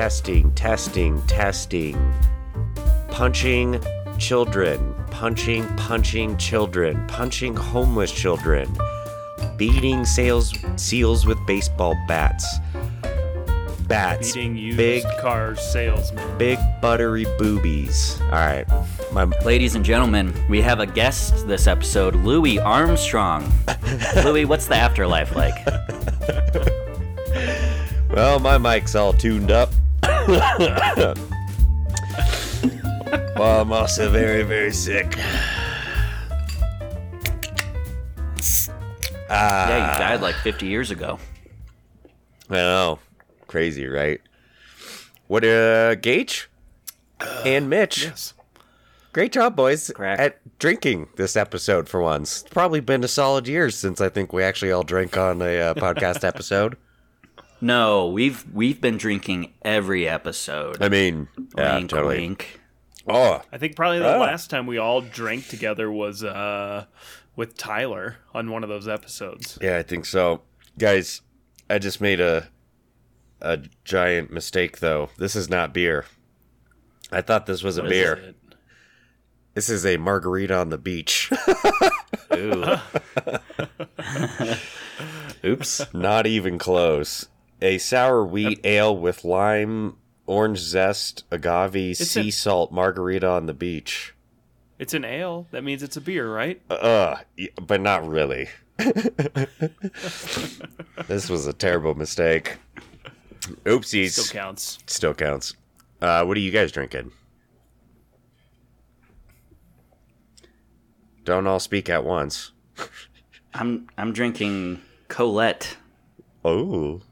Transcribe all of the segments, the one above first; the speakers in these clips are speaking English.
testing, testing, testing. Punching children, punching, punching children, punching homeless children, beating sales seals with baseball bats. Bats, Beating used big, car salesman. big buttery boobies. All right, my Ladies and gentlemen, we have a guest this episode, Louis Armstrong. Louis, what's the afterlife like? well, my mic's all tuned up. well, I'm also very, very sick. Ah, Yeah, you died like 50 years ago. I know. Crazy, right? What, uh, Gage and Mitch? Yes. Great job, boys, Crack. at drinking this episode for once. It's probably been a solid year since I think we actually all drank on a uh, podcast episode. No, we've we've been drinking every episode. I mean, yeah, wink, totally. wink. Oh, I think probably the Ah. last time we all drank together was uh, with Tyler on one of those episodes. yeah, I think so, guys. I just made a a giant mistake, though. This is not beer. I thought this was a What is beer. it? This is a margarita on the beach. Ooh. Oops, not even close. A sour wheat ale with lime, orange zest, agave, sea a- salt margarita on the beach. It's an ale. That means it's a beer, right? Uh, y- but not really. this was a terrible mistake. Oopsies. Still counts. Still counts. Uh, what are you guys drinking? Don't all speak at once. I'm I'm drinking Colette. Oh.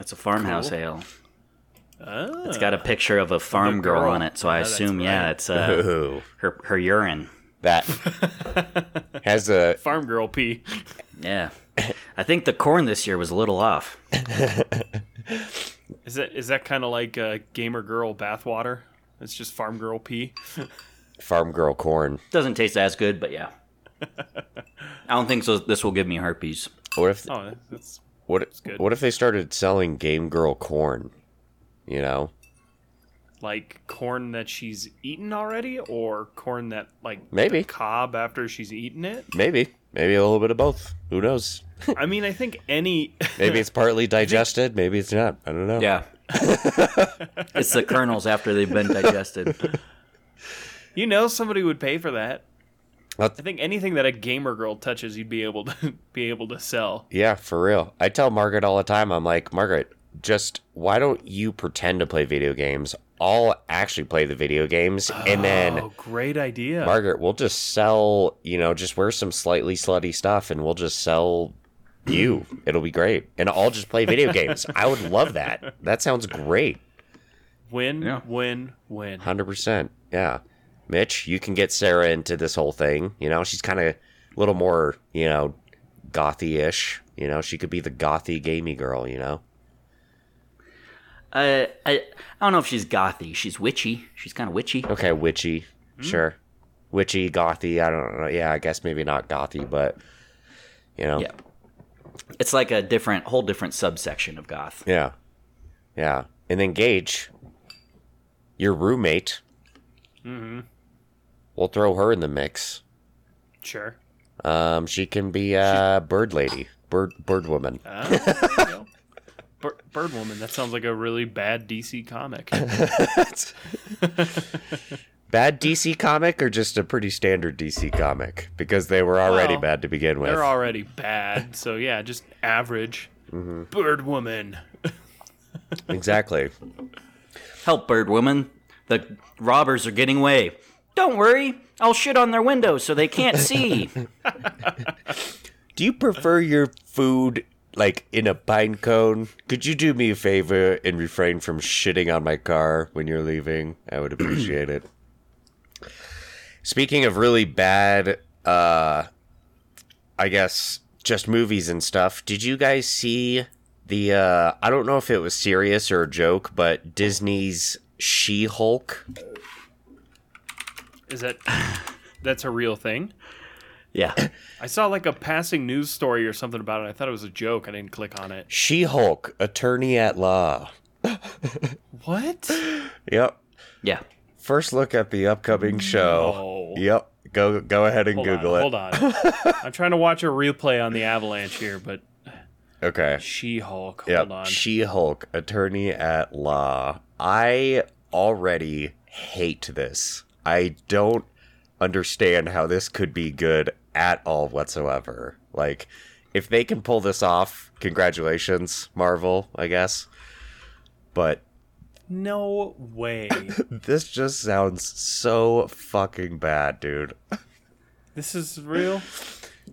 It's a farmhouse Cool. ale. Ah, It's got a picture of a farm girl, girl. on it, so I Yeah, that's assume yeah, it's uh, Ooh. her her urine. That has a farm girl pee. Yeah. I think the corn this year was a little off. Is that is that kind of like uh, gamer girl bathwater? It's just farm girl pee. farm girl corn. Doesn't taste as good, but yeah. I don't think so. This will give me herpes. Or if Oh, that's what good. what if they started selling game girl corn? You know, like corn that she's eaten already, or corn that like Maybe. the cob after she's eaten it. maybe maybe a little bit of both. Who knows? I mean, I think any Maybe it's partly digested. Maybe it's not. I don't know. Yeah. it's the kernels after they've been digested. you know somebody would pay for that. Well, I think anything that a gamer girl touches, you'd be able to be able to sell. Yeah, for real. I tell Margaret all the time. I'm like, Margaret, just why don't you pretend to play video games? I'll actually play the video games, and then oh, great idea. Margaret, we'll just sell. You know, just wear some slightly slutty stuff, and we'll just sell you. It'll be great, and I'll just play video games. I would love that. That sounds great. win, Yeah. win, win. Hundred percent. Yeah, Mitch, you can get Sarah into this whole thing. You know, she's kind of a little more, you know, gothy-ish. You know, she could be the gothy, gamey girl. You know. Uh, I I don't know if she's gothy. She's witchy. She's kind of witchy. Okay, witchy. Sure. Witchy, gothy. I don't know. Yeah, I guess maybe not gothy, but you know. Yeah. It's like a different, whole different subsection of goth. Yeah. Yeah. And then Gage, your roommate. Mm-hmm. We'll throw her in the mix. Sure. Um, she can be a bird lady, bird bird woman. Ah, there you go. Bir- Bird Woman. That sounds like a really bad DC comic. Bad DC comic or just a pretty standard DC comic because they were already Well, bad to begin with. They're already bad, so yeah, just average. Mm-hmm. Bird Woman. exactly. Help, bird woman. The robbers are getting away. Don't worry. I'll shit on their windows so they can't see. Do you prefer your food like in a pine cone? Could you do me a favor and refrain from shitting on my car when you're leaving? I would appreciate it. Speaking of really bad, uh, I guess just movies and stuff. Did you guys see the? Uh, I don't know if it was serious or a joke, but Disney's She-Hulk. Is that that's a real thing? yeah. I saw like a passing news story or something about it. I thought it was a joke. I didn't click on it. She-Hulk, attorney at law. What? Yep. Yeah. First look at the upcoming show. Oh. Yep. Go go ahead and Hold Google on, it. hold on. I'm trying to watch a replay on the Avalanche here, but Okay. She-Hulk. Yep. Hold on. She-Hulk, attorney at law. I already hate this. I don't understand how this could be good at all whatsoever. Like, if they can pull this off, congratulations, Marvel, I guess. But no way. this just sounds so fucking bad, dude. this is real.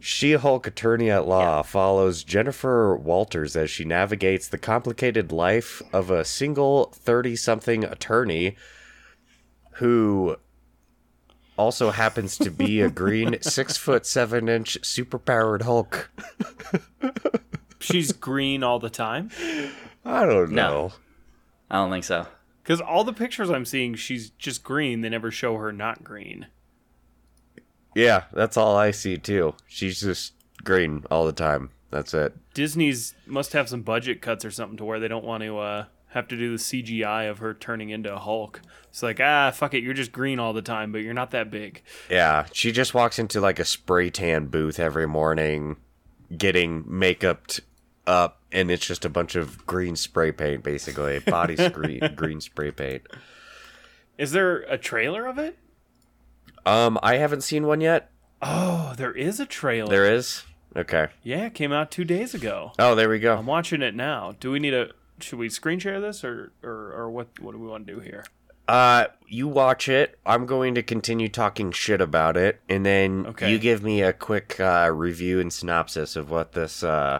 She Hulk attorney at law follows Jennifer Walters as she navigates the complicated life of a single 30 something attorney who also happens to be a green six foot seven inch super powered Hulk. She's green all the time. I don't No. know. I don't think so. Because all the pictures I'm seeing, she's just green. They never show her not green. Yeah, that's all I see too. She's just green all the time. That's it. Disney's must have some budget cuts or something to where they don't want to uh, have to do the CGI of her turning into a Hulk. It's like, ah, fuck it, you're just green all the time, but you're not that big. Yeah, she just walks into like a spray tan booth every morning, getting makeup up, and it's just a bunch of green spray paint, basically body screen green spray paint. Is there a trailer of it? Um, I haven't seen one yet. Oh, there is a trailer. There is. Okay. Yeah, it came out two days ago. Oh, there we go. I'm watching it now. Do we need a? Should we screen share this or or, or what? What do we want to do here? Uh, you watch it. I'm going to continue talking shit about it, and then Okay. you give me a quick uh, review and synopsis of what this uh,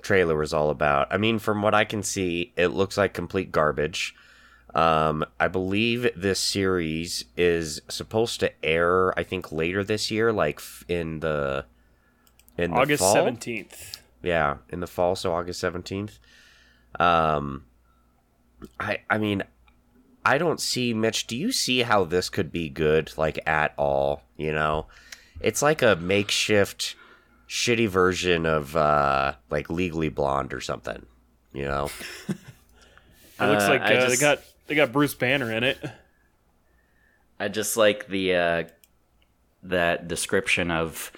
trailer was all about. I mean, from what I can see, it looks like complete garbage. Um, I believe this series is supposed to air. I think later this year, like f- in the in the August seventeenth. Yeah, in the fall, so August seventeenth. Um, I I mean, I don't see Mitch. Do you see how this could be good? Like at all? You know, it's like a makeshift, shitty version of uh like Legally Blonde or something. You know? It looks Uh, like uh, I they got they got Bruce Banner in it. I just like the uh, that description of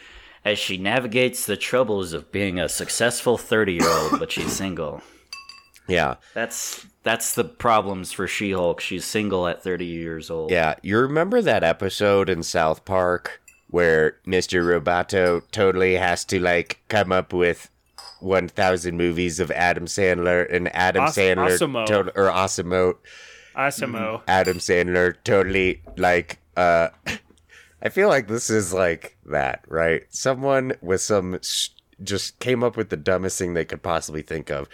as she navigates the troubles of being a successful thirty-year-old, but she's single. Yeah, That's that's the problems for She-Hulk. She's single at thirty years old. yeah. You remember that episode in South Park where Mister Roboto totally has to like come up with. 1000 movies of Adam Sandler and Adam As- Sandler Asimo. tot- or Asimo Asimo. Adam Sandler totally like uh I feel like this is like that, right? Someone with some s- just came up with the dumbest thing they could possibly think of.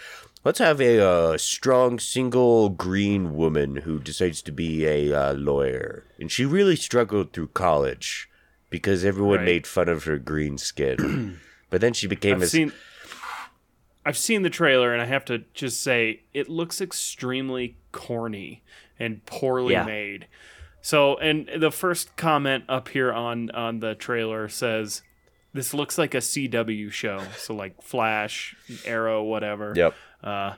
Let's have a uh, strong single green woman who decides to be a uh, lawyer, and she really struggled through college because everyone Right. made fun of her green skin. but then she became I've a seen I've seen the trailer and I have to just say it looks extremely corny and poorly Yeah. made. So and the first comment up here on on the trailer says this looks like a CW show. So like Flash, Arrow, whatever. Yep. Uh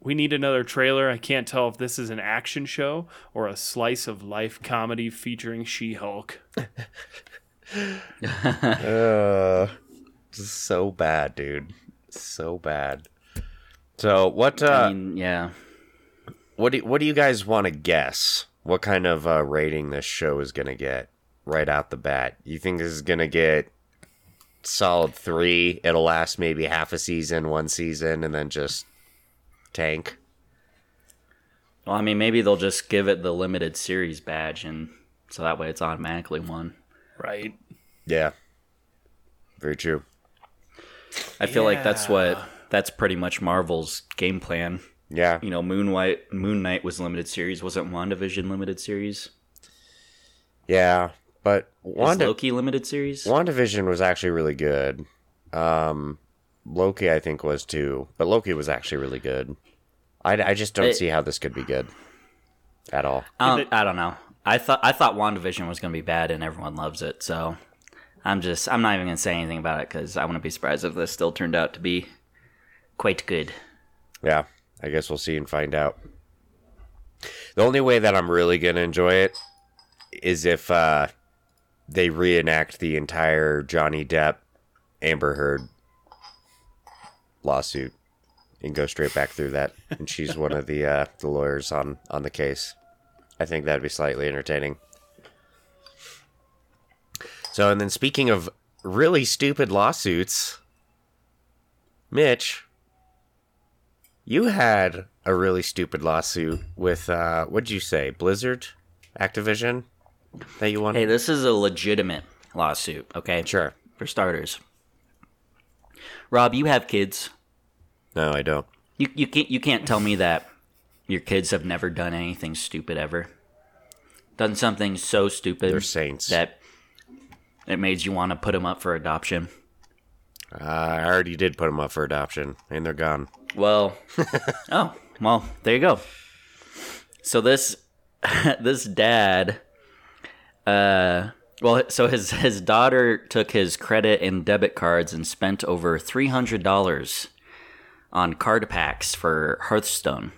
we need another trailer. I can't tell if this is an action show or a slice of life comedy featuring She-Hulk. Uh, just so bad, dude. So bad. So what? Uh, I mean, yeah. what do what do you guys want to guess? What kind of uh, rating this show is gonna get right out the bat? You think this is gonna get solid three? It'll last maybe half a season, one season, and then just tank. Well, I mean, maybe they'll just give it the limited series badge, and so that way it's automatically one. Right. Yeah. Very true. I feel like that's what that's pretty much Marvel's game plan. Yeah. You know, Moon White, Moon Knight was limited series. Wasn't WandaVision limited series? Yeah. But Is Wanda Loki limited series? WandaVision was actually really good. Um, Loki, I think, was too, but Loki was actually really good. I, I just don't It- see how this could be good at all. Um, it- I don't know. I thought I thought WandaVision was going to be bad, and everyone loves it. So I'm just I'm not even going to say anything about it because I wouldn't be surprised if this still turned out to be quite good. Yeah. I guess we'll see and find out. The only way that I'm really gonna enjoy it is if uh, they reenact the entire Johnny Depp Amber Heard lawsuit and go straight back through that, and she's one of the uh, the lawyers on on the case. I think that'd be slightly entertaining. So, and then speaking of really stupid lawsuits, Mitch, you had a really stupid lawsuit with uh, what'd you say, Blizzard, Activision, that you won. Hey, this is a legitimate lawsuit, okay? Sure. For starters. Rob, you have kids. No, I don't. You you can't you can't tell me that your kids have never done anything stupid ever. Done something so stupid They're saints. that it made you want to put them up for adoption. Uh, I already did put them up for adoption, and they're gone. Well, oh, well, there you go. So this this dad uh well, so his his daughter took his credit and debit cards and spent over $300 on card packs for Hearthstone.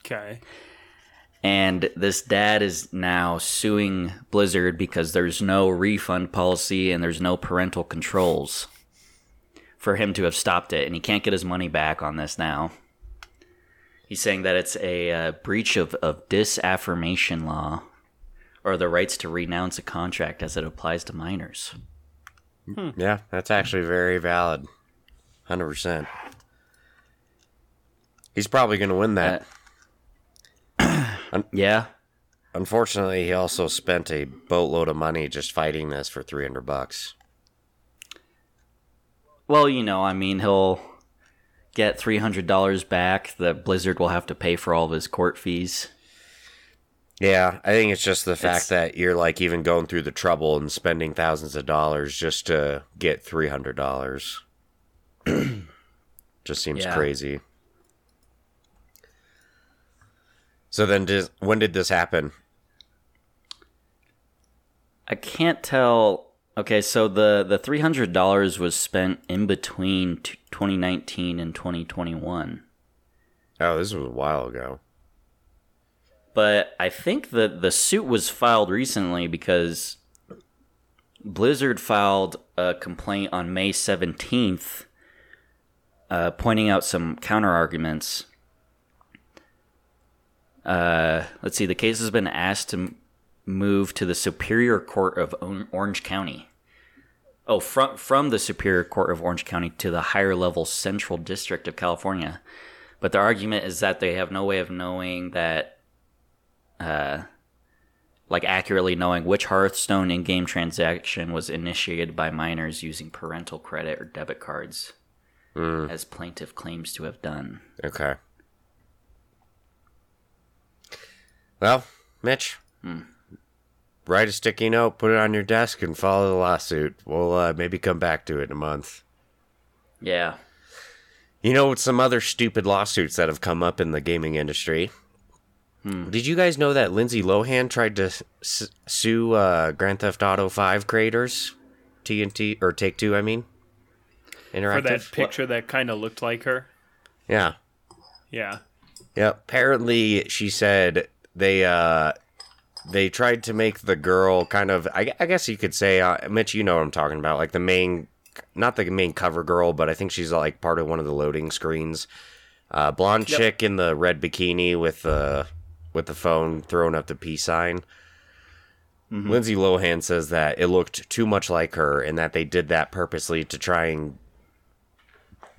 Okay. And this dad is now suing Blizzard because there's no refund policy and there's no parental controls for him to have stopped it. And he can't get his money back on this now. He's saying that it's a uh, breach of, of disaffirmation law or the rights to renounce a contract as it applies to minors. Hmm. Yeah, that's actually very valid. 100%. He's probably going to win that. Uh, yeah. Unfortunately, he also spent a boatload of money just fighting this for 300 bucks. Well, you know, I mean, he'll get $300 back. The Blizzard will have to pay for all of his court fees. Yeah, I think it's just the fact It's- that you're like even going through the trouble and spending thousands of dollars just to get $300. just seems Yeah. crazy. So then when did this happen? I can't tell. Okay, so the the three hundred dollars was spent in between t- 2019 and 2021, Oh, this was a while ago. But I think the the suit was filed recently because Blizzard filed a complaint on May 17th, uh, pointing out some counter arguments. Uh, let's see. The case has been asked to move to the Superior Court of Orange County. Oh, from from the Superior Court of Orange County to the higher level Central District of California. But the argument is that they have no way of knowing that, uh, like accurately knowing which Hearthstone in-game transaction was initiated by minors using parental credit or debit cards, as plaintiff claims to have done. Okay. Well, Mitch, write a sticky note, put it on your desk, and follow the lawsuit. We'll uh, maybe come back to it in a month. Yeah. You know, some other stupid lawsuits that have come up in the gaming industry. Did you guys know that Lindsay Lohan tried to s- sue uh, Grand Theft Auto 5 creators? TNT, or Take Two, I mean? Interactive? For that picture that kind of looked like her. Yeah. Yeah. Yeah, apparently she said they uh they tried to make the girl kind of I, I guess you could say uh, Mitch you know what I'm talking about like the main not the main cover girl but I think she's like part of one of the loading screens uh blonde Yep. chick in the red bikini with the with the phone throwing up the peace sign Lindsay Lohan says that it looked too much like her and that they did that purposely to try and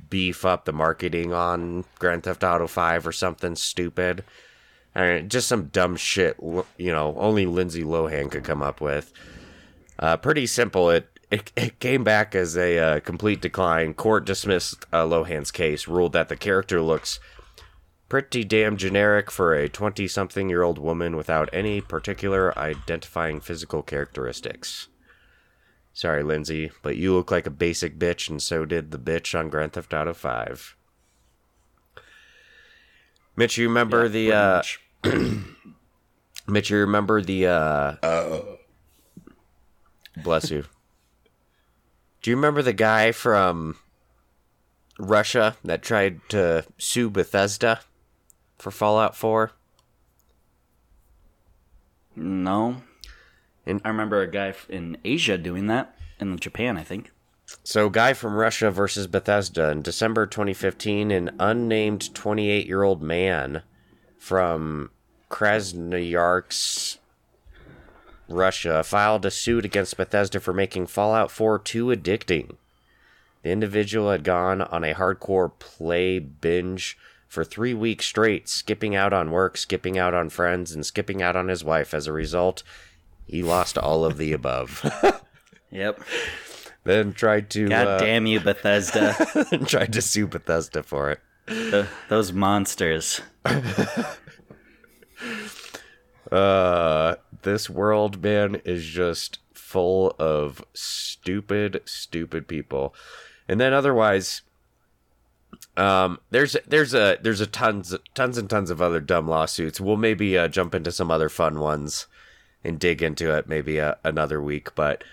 beef up the marketing on Grand Theft Auto 5 or something stupid. I mean, just some dumb shit, you know, only Lindsay Lohan could come up with. Uh, pretty simple. It, it, it came back as a uh, complete decline. Court dismissed uh, Lohan's case, ruled that the character looks pretty damn generic for a 20 something year old woman without any particular identifying physical characteristics. Sorry, Lindsay, but you look like a basic bitch, and so did the bitch on Grand Theft Auto 5. Mitch, you remember the uh. Mitch, you remember the uh Bless you. Do you remember the guy from Russia that tried to sue Bethesda for Fallout 4? No. In- I remember a guy in Asia doing that, in Japan, I think. So, guy from Russia versus Bethesda in December 2015, an unnamed 28 year old man from Krasnoyarsk, Russia, filed a suit against Bethesda for making Fallout 4 too addicting. The individual had gone on a hardcore play binge for three weeks straight, skipping out on work, skipping out on friends, and skipping out on his wife. As a result, he lost all of the above. Yep. then tried to God uh, damn you, Bethesda. tried to sue Bethesda for it. Th- those monsters. Uh, this world, man, is just full of stupid, stupid people. And then otherwise, um, there's there's a there's a tons tons and tons of other dumb lawsuits. We'll maybe uh, jump into some other fun ones and dig into it maybe uh, another week. But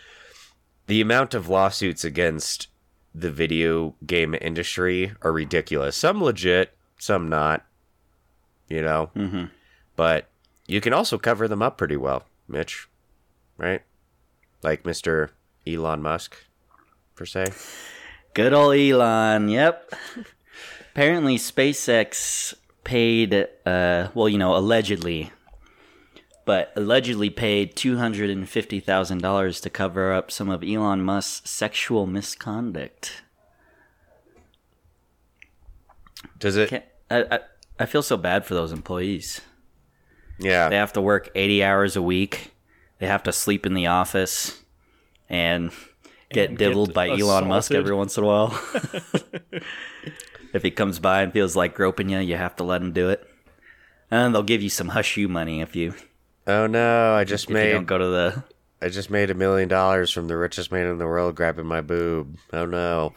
the amount of lawsuits against the video game industry are ridiculous. Some legit, some not. You know, Mm-hmm. but you can also cover them up pretty well, Mitch. Right? Like Mr. Elon Musk, per se. Good old Elon. Yep. Apparently, SpaceX paid, uh, well, you know, allegedly, but allegedly paid $250,000 to cover up some of Elon Musk's sexual misconduct. Does it? Can't, I, I, I feel so bad for those employees. Yeah. They have to work 80 hours a week, they have to sleep in the office, and get And diddled get by Elon Musk every once in a while. if he comes by and feels like groping you, you have to let him do it. And they'll give you some hush you money if you Oh no! I just if you don't go to the I just made a million dollars from the richest man in the world grabbing my boob. Oh no,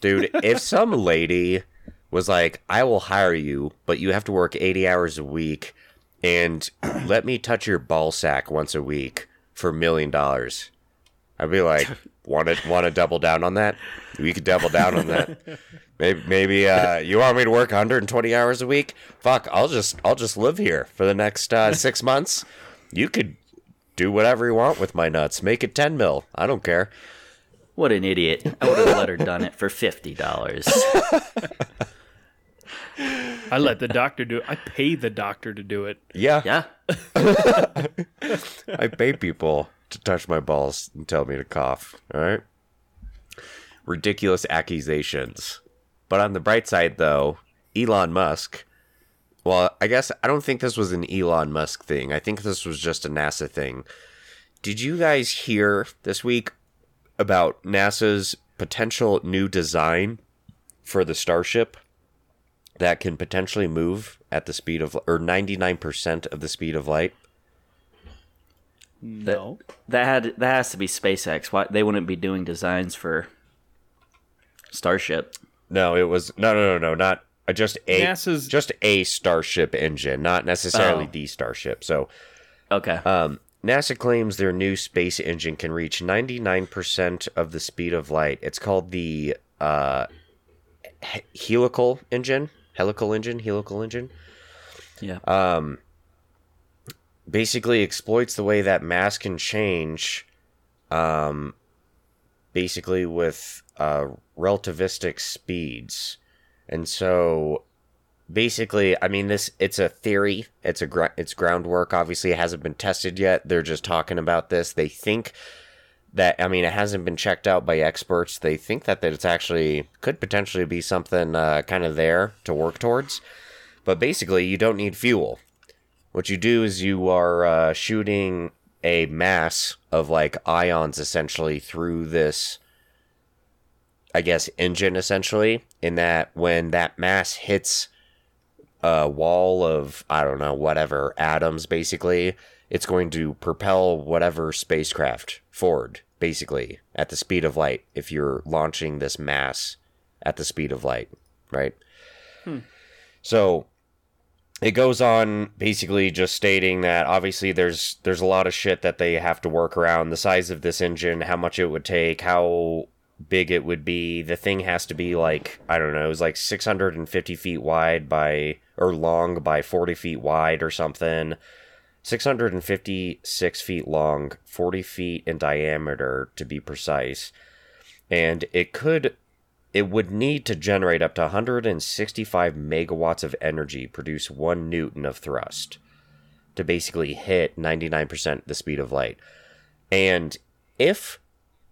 dude! if some lady was like, "I will hire you, but you have to work eighty hours a week, and let me touch your ball sack once a week for a million dollars," I'd be like, "Want to want to double down on that? We could double down on that." Maybe, maybe uh, you want me to work 120 hours a week? Fuck, I'll just I'll just live here for the next uh, six months. You could do whatever you want with my nuts. Make it 10 mil. I don't care. what an idiot! I would have let her done it for fifty dollars. I let the doctor do it. I pay the doctor to do it. Yeah, Yeah, I pay people to touch my balls and tell me to cough. All right. Ridiculous accusations. But on the bright side, though, Elon Musk. Well, I guess I don't think this was an Elon Musk thing. I think this was just a NASA thing. Did you guys hear this week about NASA's potential new design for the Starship that can potentially move at the speed of or 99% of the speed of light? No. that had that has to be SpaceX. Why they wouldn't be doing designs for Starship? No, it was no, no, no, no, not uh, just a NASA's- just a Starship engine, not necessarily Oh. the Starship. So, Okay, um, NASA claims their new space engine can reach 99% of the speed of light. It's called the uh, helical engine, helical engine, helical engine. yeah. Um, basically exploits the way that mass can change, um, basically with uh, relativistic speeds, and so basically, I mean this it's a theory, it's a gr- it's groundwork. Obviously, it hasn't been tested yet. They're just talking about this. They think that I mean it hasn't been checked out by experts. They think that that it's actually could potentially be something uh, kind of there to work towards. But basically, you don't need fuel. What you do is you are uh, shooting a mass of like ions essentially through this, I guess, engine essentially. In that when that mass hits a wall of, I don't know, whatever, atoms basically, it's going to propel whatever spacecraft forward basically at the speed of light if you're launching this mass at the speed of light, right? So it goes on basically just stating that obviously there's there's a lot of shit that they have to work around the size of this engine how much it would take how big it would be the thing has to be like i don't know it was like 650 feet wide by or long by 40 feet wide or something. 656 feet long, 40 feet in diameter to be precise. And it could it would need to generate up to 165 megawatts of energy, produce 1 newton of thrust to basically hit 99% the speed of light. And if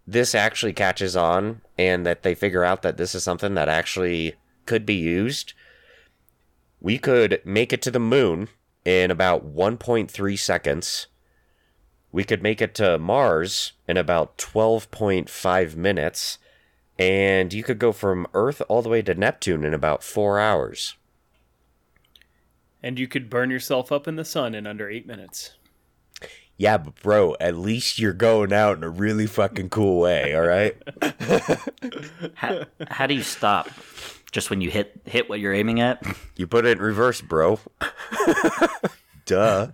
this actually catches on and that they figure out that this is something that actually could be used, we could make it to the moon in about 1.3 seconds. We could make it to Mars in about 12.5 minutes. And you could go from Earth all the way to Neptune in about four hours. And you could burn yourself up in the sun in under eight minutes. Yeah, but bro, at least you're going out in a really fucking cool way, all right? How, how do you stop? Just when you hit hit what you're aiming at? You put it in reverse, bro. Duh.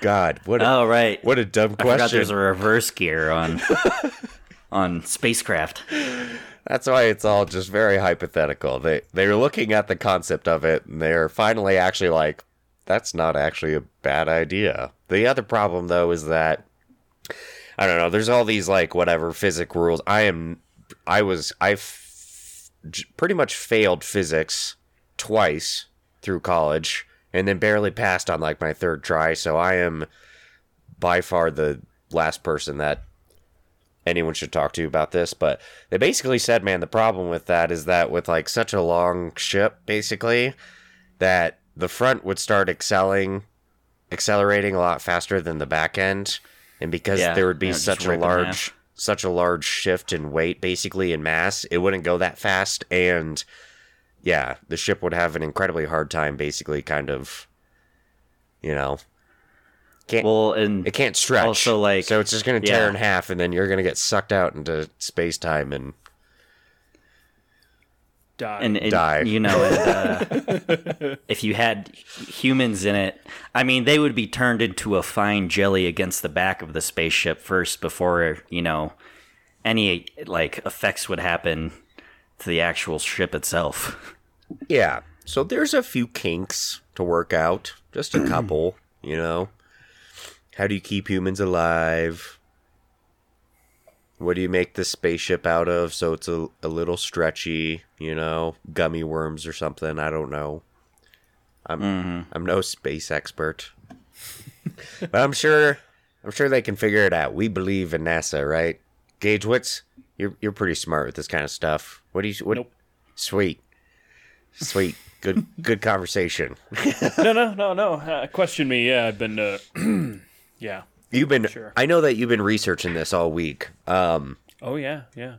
God, what a, Oh right. what a dumb I forgot question. there's a reverse gear on on spacecraft. That's why it's all just very hypothetical. They they're looking at the concept of it and they're finally actually like, that's not actually a bad idea. The other problem though is that I don't know, there's all these like whatever physics rules. I am I was I f- pretty much failed physics twice through college and then barely passed on like my third try, so I am by far the last person that anyone should talk to you about this, but they basically said, man, the problem with that is that with like such a long ship, basically, that the front would start excelling, accelerating a lot faster than the back end, and because Yeah, there would be such a large, such a large shift in weight, basically in mass, it wouldn't go that fast, and yeah, the ship would have an incredibly hard time, basically, kind of, you know. Can't, Well, and it can't stretch. Also, like- so it's just gonna tear yeah. in half, and then you're gonna get sucked out into space time, and Die. and, and Die. you know, and, uh, if you had humans in it, I mean, they would be turned into a fine jelly against the back of the spaceship first before you know any like effects would happen to the actual ship itself. yeah. So there's a few kinks to work out, just a couple, you know. How do you keep humans alive? What do you make the spaceship out of so it's a, a little stretchy, you know, gummy worms or something? I don't know. I'm I'm no space expert. but I'm sure I'm sure they can figure it out. We believe in NASA, right? Gage, what's you're you're pretty smart with this kind of stuff. What do you what Nope. Sweet. Sweet. Good good conversation. no, no, no, no. Uh, question me. Yeah, I've been. Uh, yeah. You've been Sure. I know that you've been researching this all week. Um Oh yeah, yeah.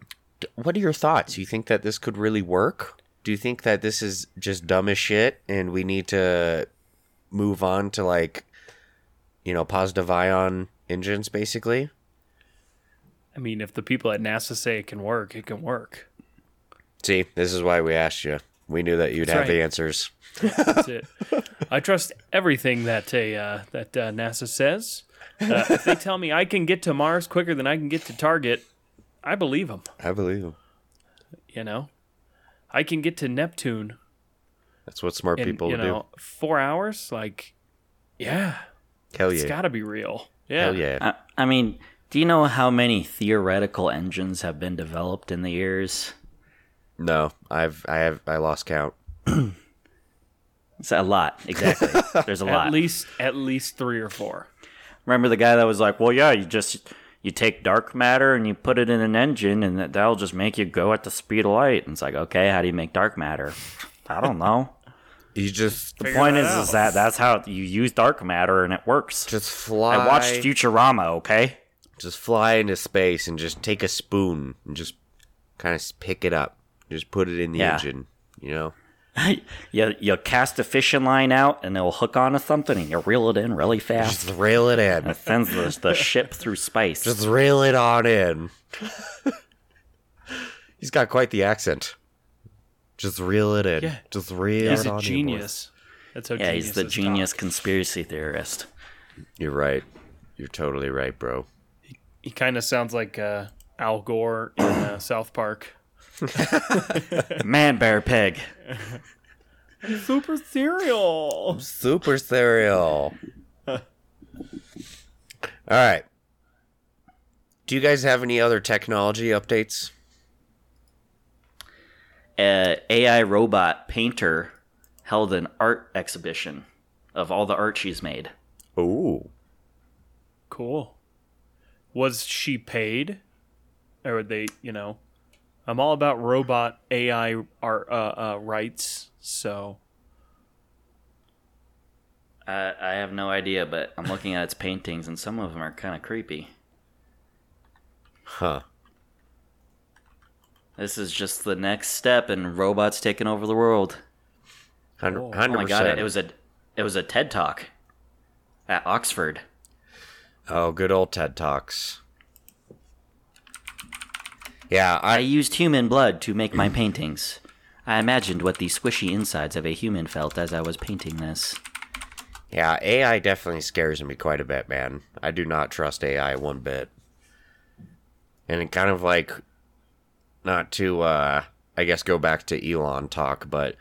what are your thoughts? You think that this could really work? Do you think that this is just dumb as shit and we need to move on to like you know, positive ion engines basically? I mean, if the people at NASA say it can work, it can work. See, this is why we asked you. We knew that you'd That's have the right. answers. That's it. I trust everything that a uh, that uh, NASA says. Uh, if they tell me I can get to Mars quicker than I can get to Target, I believe them. I believe them. You know, I can get to Neptune That's what smart in people you know four hours. Like, yeah, do. Hell it's yeah. got to be real. Yeah, Hell yeah. I, I mean, do you know how many theoretical engines have been developed in the years? No, I've I have I lost count. It's a lot, exactly. There's a lot. At least at least three or four. Remember the guy that was like, "Well, yeah, you just you take dark matter and you put it in an engine, and that that'll just make you go at the speed of light." And it's like, okay, how do you make dark matter? I don't know. You just The point is, out. is that that's how you use dark matter and it works. just fly I watched Futurama. Okay, just fly into space and just take a spoon and just kind of pick it up. Just put it in the Yeah. engine, you know? you you cast a fishing line out and it'll hook onto something, and you reel it in really fast. Just reel it in. It sends the, the ship through space. Just reel it on in. He's got quite the accent. Just reel it in. Yeah. Just reel He's it a on in, boys. genius. That's how yeah, he's the genius talk. conspiracy theorist. You're right. You're totally right, bro. He kind of sounds like uh, Al Gore in uh, South Park. Man, bear pig. Super cereal. Super cereal. All right. Do you guys have any other technology updates? A AI robot painter held an art exhibition of all the art she's made. Ooh. Cool. Was she paid? Or would they, you know, I'm all about robot AI art uh, uh, rights, so I, I have no idea, but I'm looking at its paintings, and some of them are kind of creepy. Huh. This is just the next step in robots taking over the world. Hundred Oh. Oh hundred my god! percent. It was a it was a TED talk at Oxford. Oh, good old TED Talks. Yeah, I I used human blood to make my paintings. I imagined what the squishy insides of a human felt as I was painting this. yeah, AI definitely scares me quite a bit, man. I do not trust AI one bit. And it kind of like not to uh I guess go back to Elon talk, but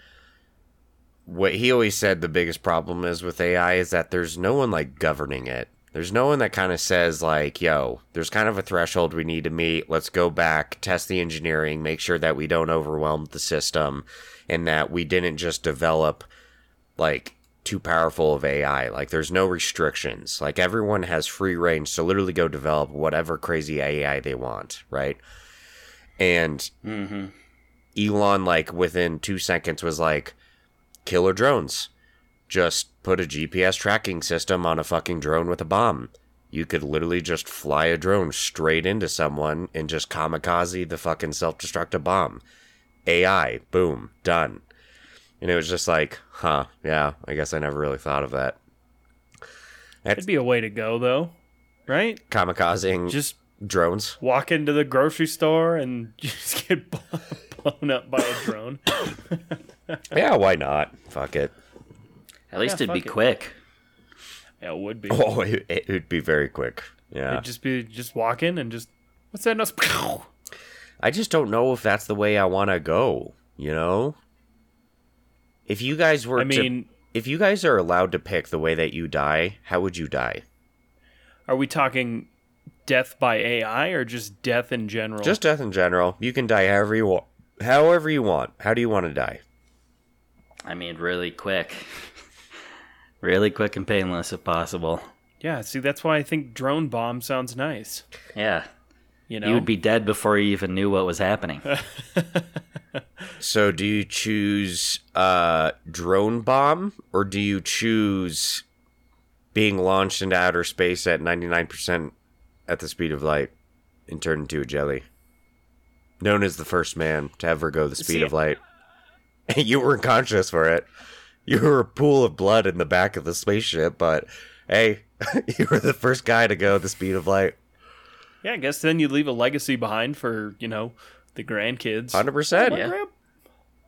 what he always said the biggest problem is with AI is that there's no one like governing it. There's no one that kind of says like, "Yo, there's kind of a threshold we need to meet. Let's go back, test the engineering, make sure that we don't overwhelm the system and that we didn't just develop like too powerful of AI. Like there's no restrictions. Like everyone has free range to literally go develop whatever crazy AI they want, right? And mm-hmm. Elon like within 2 seconds was like killer drones. Just put a GPS tracking system on a fucking drone with a bomb. You could literally just fly a drone straight into someone and just kamikaze the fucking self-destructive bomb. AI, boom, done. And it was just like, huh, yeah, I guess I never really thought of that. it'd be a way to go, though, right? Kamikazing Just drones. walk into the grocery store and just get blown up by a drone. Yeah, why not? Fuck it. At least Yeah, it'd be it. quick. Yeah, it would be. Oh, it, it would be very quick. Yeah. It'd just be just walk in and just what's that? noise? I just don't know if that's the way I want to go, you know? If you guys were I mean, to if you guys are allowed to pick the way that you die, how would you die? are we talking death by AI or just death in general? Just death in general. You can die however you want. However you want. How do you want to die? I mean, really quick. really quick and painless if possible. yeah. See, that's why I think drone bomb sounds nice. Yeah. You know, You would be dead before you even knew what was happening. So, do you choose uh drone bomb or do you choose being launched into outer space at 99% at the speed of light and turn into a jelly? Known as the first man to ever go the speed See- of light. you weren't conscious for it. You were a pool of blood in the back of the spaceship, but hey, you were the first guy to go the speed of light. yeah. I guess then you leave a legacy behind for you know the grandkids. 100%. my, Yeah. grand-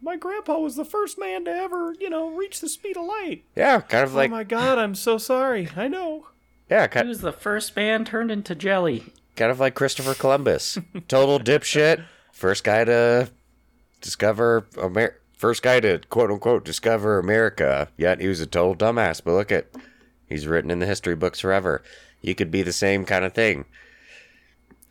my grandpa was the first man to ever you know reach the speed of light. Yeah, kind of oh like oh my god, I'm so sorry. I know. yeah, kind- He kind, was the first man turned into jelly. kind of like Christopher Columbus. Total dipshit. First guy to discover Amer- first guy to quote unquote discover America. Yet he was a total dumbass. But look at he's written in the history books forever. You could be the same kind of thing.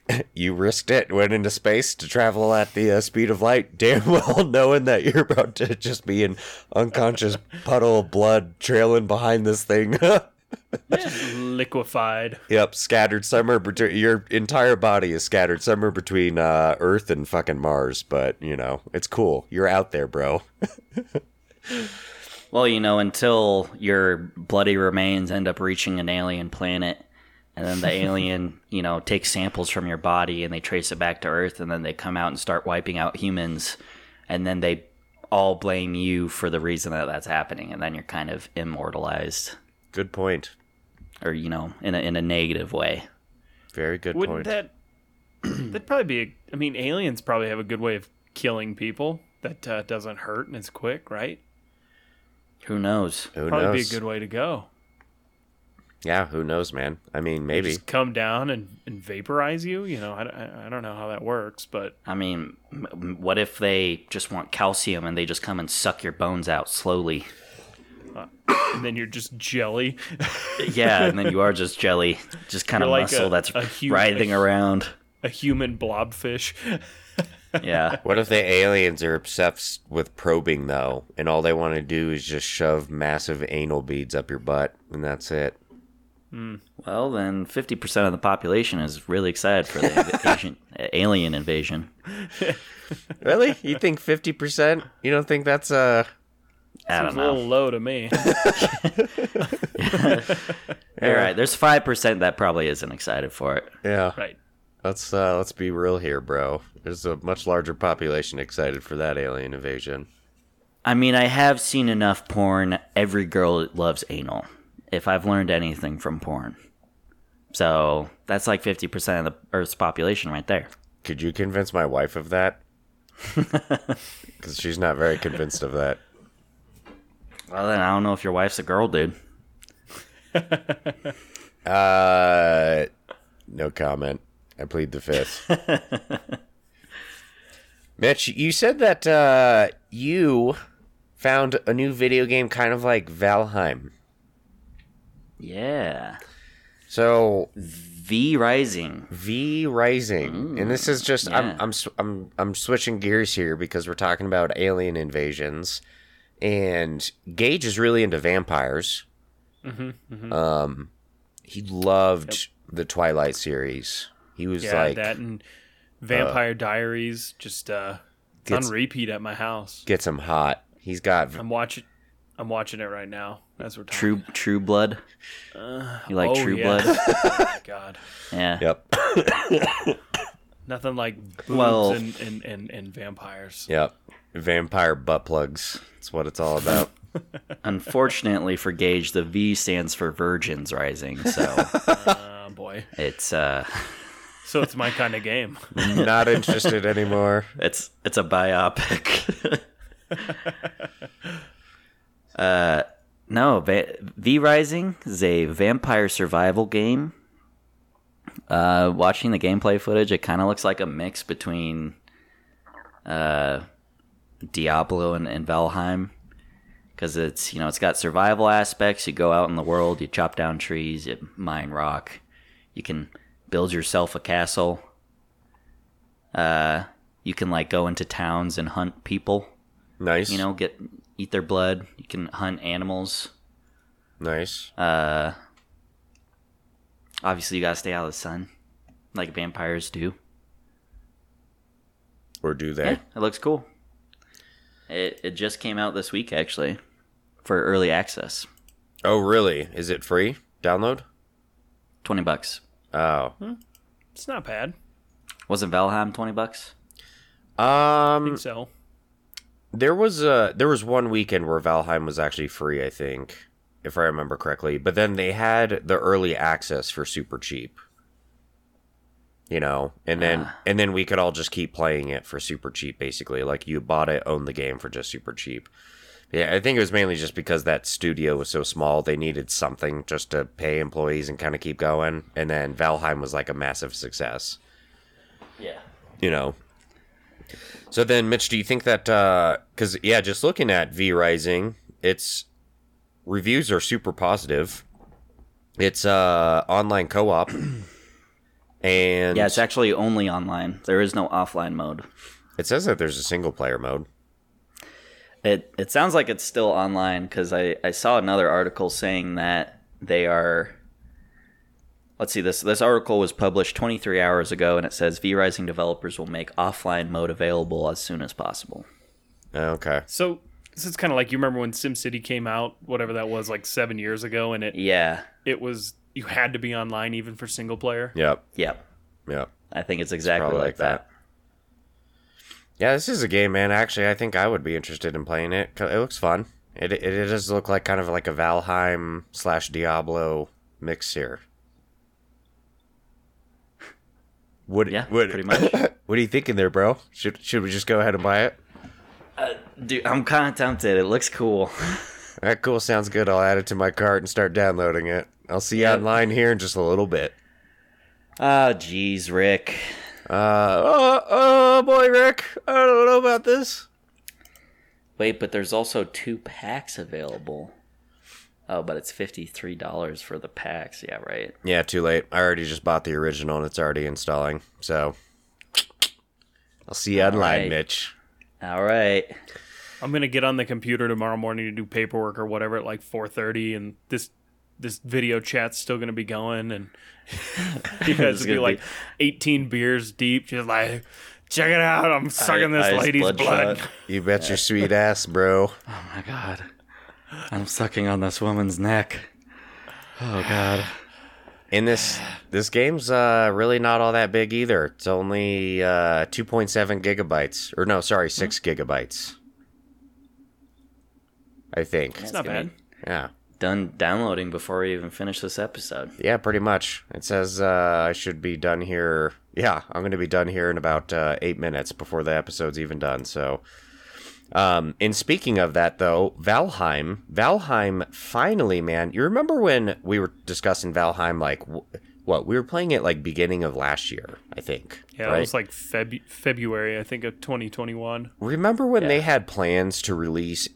you risked it, went into space to travel at the uh, speed of light, damn well knowing that you're about to just be an unconscious puddle of blood trailing behind this thing. Liquefied. Yep, scattered somewhere between your entire body is scattered somewhere between uh, Earth and fucking Mars. But you know, it's cool. You're out there, bro. Well, you know, until your bloody remains end up reaching an alien planet, and then the alien, you know, takes samples from your body and they trace it back to Earth, and then they come out and start wiping out humans, and then they all blame you for the reason that that's happening, and then you're kind of immortalized, Good point. or you know, in a in a negative way. Very good Wouldn't point. that that'd probably be? A, I mean, aliens probably have a good way of killing people that uh, doesn't hurt and it's quick, right? Who knows? Who Probably knows? be a good way to go. Yeah, who knows, man? I mean, maybe. Just come down and, and vaporize you. You know, I, I, I don't know how that works, but I mean, m- m- what if they just want calcium and they just come and suck your bones out slowly? And then you're just jelly. Yeah, and then you are just jelly, just kind of You're like muscle a- that's a hu- writhing a- around. a human blobfish. Yeah. What if the aliens are obsessed with probing though, and all they want to do is just shove massive anal beads up your butt, and that's it? Well, then 50% of the population is really excited for the invasion, alien invasion. Really? You think fifty percent? You don't think that's uh I don't Seems a little low to me. All right, there's 5% that probably isn't excited for it. yeah? right. Let's uh let's be real here, bro. There's a much larger population excited for that alien invasion. I mean, I have seen enough porn. Every girl loves anal. If I've learned anything from porn. So that's like 50% of the Earth's population right there. Could you convince my wife of that? Because she's not very convinced of that. Well, then I don't know if your wife's a girl, dude. Uh, no comment. I plead the fifth. Mitch, you said that uh, you found a new video game kind of like Valheim. Yeah. So V Rising. V Rising, and this is just yeah. I'm I'm I'm I'm switching gears here because we're talking about alien invasions, and Gage is really into vampires. Um, he loved the Twilight series. He was Yeah, like that and Vampire Diaries just uh it's Gets- on repeat at my house. gets him hot. He's got I'm watching I'm watching it right now as we're talking. True True Blood. you like oh, True yeah. Blood? Oh God. Yeah. yep Nothing like boobs Well- and, and, and, and vampires. yep vampire butt plugs. That's what it's all about. Unfortunately for Gage, the V stands for Virgins Rising, so Oh boy. it's uh So it's my kind of game. Not interested anymore. it's it's a biopic. uh no, Va- V Rising is a vampire survival game. Uh watching the gameplay footage, it kind of looks like a mix between uh Diablo and, and Valheim because it's you know it's got survival aspects. You go out in the world, you chop down trees, you mine rock, you can build yourself a castle. Uh, you can like go into towns and hunt people. Nice. You know, get eat their blood. You can hunt animals. Nice. Uh, obviously you gotta stay out of the sun, like vampires do. Or do they? Yeah, it looks cool. It it just came out this week actually, for early access. Oh, really? Is it free? Download? Twenty bucks. Oh. It's not bad. Wasn't Valheim twenty bucks? I Um, think so. there was a there was one weekend where Valheim was actually free, I think, if I remember correctly. But then they had the early access for super cheap. You know, and then and then we could all just keep playing it for super cheap, basically. Like you bought it, owned the game for just super cheap. Yeah, I think it was mainly just because that studio was so small, they needed something just to pay employees and kind of keep going. And then Valheim was like a massive success. Yeah. you know. So then, Mitch, do you think that? uh Because yeah, just looking at V Rising, its reviews are super positive. It's uh online co-op, and Yeah, it's actually only online. There is no offline mode. it says that there's a single player mode. It it sounds like it's still online because I, I saw another article saying that they are. Let's see this this article was published 23 hours ago and it says V Rising developers will make offline mode available as soon as possible. Okay, So this is kind of like you remember when SimCity came out, whatever that was, like seven years ago, and it Yeah. it was you had to be online even for single player. yep, Yep. yep. I think it's exactly probably like, like that. Yeah, this is a game, man. Actually, I think I would be interested in playing it. 'cause It looks fun. It it, it does look like kind of like a Valheim slash Diablo mix here. What, Yeah, what, pretty much. What are you thinking there, bro? Should should we just go ahead and buy it? Uh, dude, I'm kind of tempted. It looks cool. That cool sounds good. I'll add it to my cart and start downloading it. I'll see you Yep. online here in just a little bit. Ah, jeez, Rick. Uh, oh, oh boy, Rick. I don't know about this. Wait, but there's also two packs available. Oh, but it's fifty-three dollars for the packs. Yeah, right. Yeah, too late. I already just bought the original and it's already installing. So I'll see you online, right. Mitch. All right. I'm gonna get on the computer tomorrow morning to do paperwork or whatever at like 4:30, and this this video chat's still gonna be going, and you guys It's will be gonna like be- 18 beers deep, just like, check it out, I'm sucking this eyes lady's blood. bloodshot. You bet your sweet ass, bro. Oh my god. I'm sucking on this woman's neck. Oh god. In this this game's uh really not all that big either. It's only uh 2.7 gigabytes. Or no, sorry, 6 gigabytes. I think. It's not bad. Yeah. Done downloading before we even finish this episode. Yeah, pretty much. It says uh, I should be done here. Yeah, I'm going to be done here in about uh, eight minutes before the episode's even done. So, um, and speaking of that, though, Valheim, Valheim, finally, man. You remember when we were discussing Valheim? Like, wh- what we were playing it like beginning of last year, I think. Yeah, right? it was like Feb- February, I think, of 2021. Remember when they had plans to release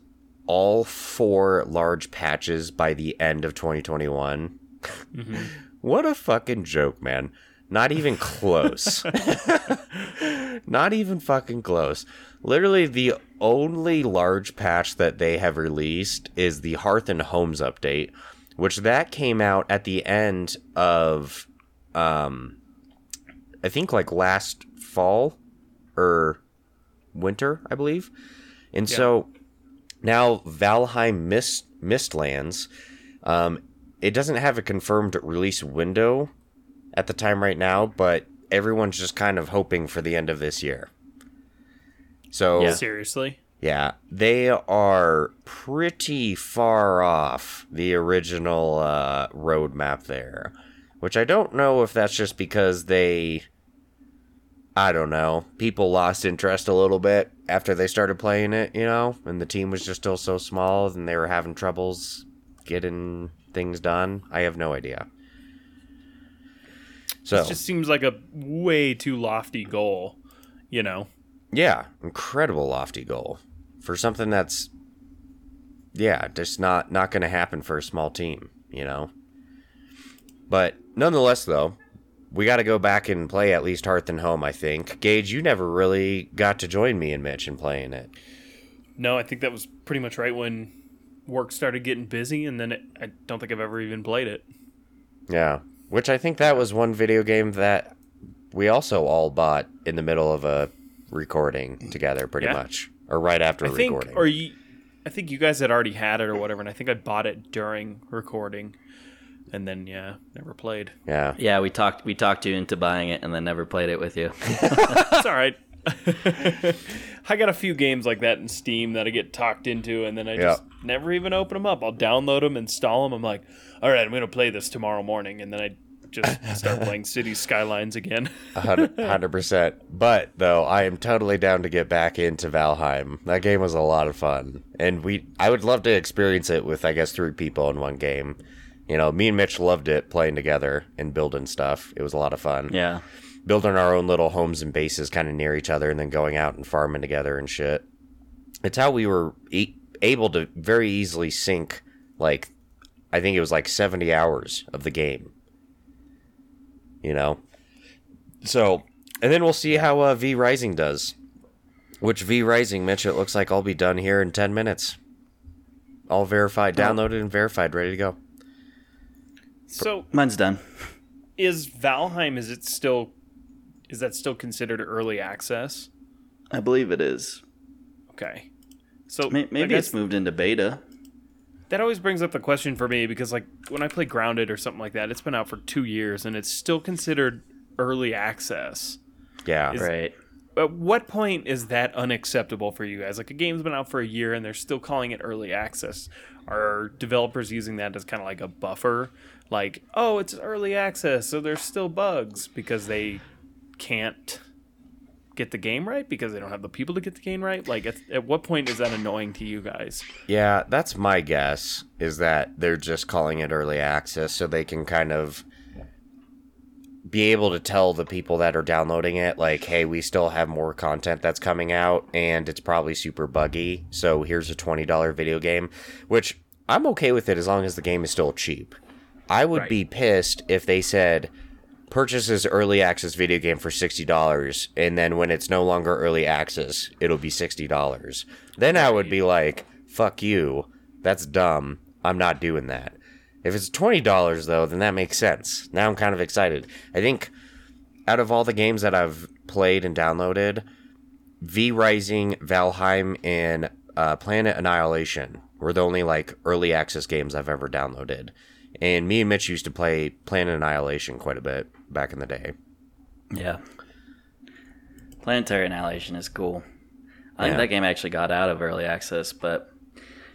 all four large patches by the end of 2021? what a fucking joke, man. Not even close. Not even fucking close. Literally, the only large patch that they have released is the Hearth and Homes update, which that came out at the end of, um, I think like last fall or winter, I believe. And so now Valheim Mist Mistlands, um, it doesn't have a confirmed release window at the time right now, but everyone's just kind of hoping for the end of this year. So Yeah. Seriously? yeah, they are pretty far off the original uh, roadmap there, which I don't know if that's just because they, I don't know, people lost interest a little bit after they started playing it, you know, and the team was just still so small and they were having troubles getting things done. I have no idea. So It just seems like a way too lofty goal, you know? Yeah, incredible lofty goal for something that's yeah, just not not going to happen for a small team, you know. But nonetheless though, we got to go back and play at least Hearth and Home, I think. Gage, you never really got to join me and Mitch in playing it. No, I think that was pretty much right when work started getting busy, and then it, I don't think I've ever even played it. Yeah, which I think that was one video game that we also all bought in the middle of a recording together pretty Yeah. much or right after I think, recording. or you, I think you guys had already had it or whatever, and I think I bought it during recording, and then yeah, never played. yeah. Yeah, we talked we talked you into buying it and then never played it with you. It's all right. I got a few games like that in Steam that I get talked into, and then I just never even open them up. I'll download them, install them. I'm like, all right, I'm gonna play this tomorrow morning, and then I just start playing City Skylines again. A hundred hundred percent. But though, I am totally down to get back into Valheim. That game was a lot of fun, and we I would love to experience it with I guess three people in one game. You know, me and Mitch loved it playing together and building stuff. It was a lot of fun. Yeah. Building our own little homes and bases kind of near each other, and then going out and farming together and shit. It's how we were e- able to very easily sink, like I think it was like seventy hours of the game you know. So, and then we'll see how uh, V Rising does. Which V Rising, Mitch, it looks like I'll be done here in 10 minutes. All verified, downloaded and verified, ready to go. So, Mine's done. is Valheim? Is it still? Is that still considered early access? I believe it is. Okay. So May- Maybe guess it's moved into beta. that always brings up the question for me because like when I play Grounded or something like that, it's been out for two years and it's still considered early access. Yeah. Is- Right. At what point is that unacceptable for you guys? Like a game's been out for a year and they're still calling it early access. Are developers using that as kind of like a buffer? Like, oh, it's early access, so there's still bugs because they can't get the game right because they don't have the people to get the game right? Like, at, at what point is that annoying to you guys? Yeah, that's my guess. Is that they're just calling it early access so they can kind of be able to tell the people that are downloading it, like, hey, we still have more content that's coming out, and it's probably super buggy. So here's a twenty dollar video game, which I'm okay with it as long as the game is still cheap. I would Right. be pissed if they said purchase this early access video game for sixty dollars, and then when it's no longer early access, it'll be sixty dollars. Then I would be like, "Fuck you, that's dumb. I'm not doing that." If it's twenty dollars though, then that makes sense. Now I'm kind of excited. I think out of all the games that I've played and downloaded, V Rising, Valheim, and uh, Planet Annihilation were the only like early access games I've ever downloaded. And me and Mitch used to play Planet Annihilation quite a bit back in the day. Yeah. Planetary Annihilation is cool. I think that game actually got out of early access, but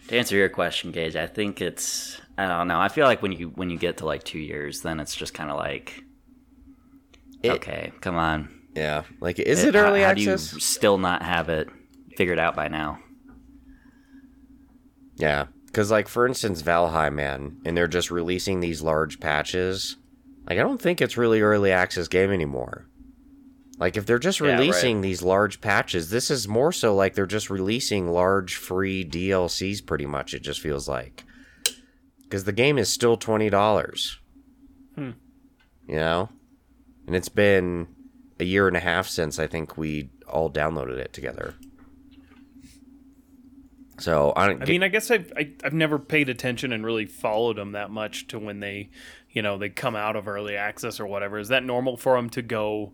to answer your question, Gage, I think it's I don't know. I feel like when you when you get to like two years, then it's just kind of like, It- okay, come on. Yeah, like is It- it how- early how, do you access? still not have it figured out by now? Yeah, because like for instance, Valheim, man, and they're just releasing these large patches. Like I don't think it's really early access game anymore. Like if they're just Yeah, right. releasing these large patches, this is more so like they're just releasing large free DLCs. Pretty much, it just feels like because the game is still twenty dollars. Hmm. You know, and it's been a year and a half since I think we all downloaded it together. So I don't. I mean, I guess I've I, I've never paid attention and really followed them that much to when they, you know, they come out of early access or whatever. Is that normal for them to go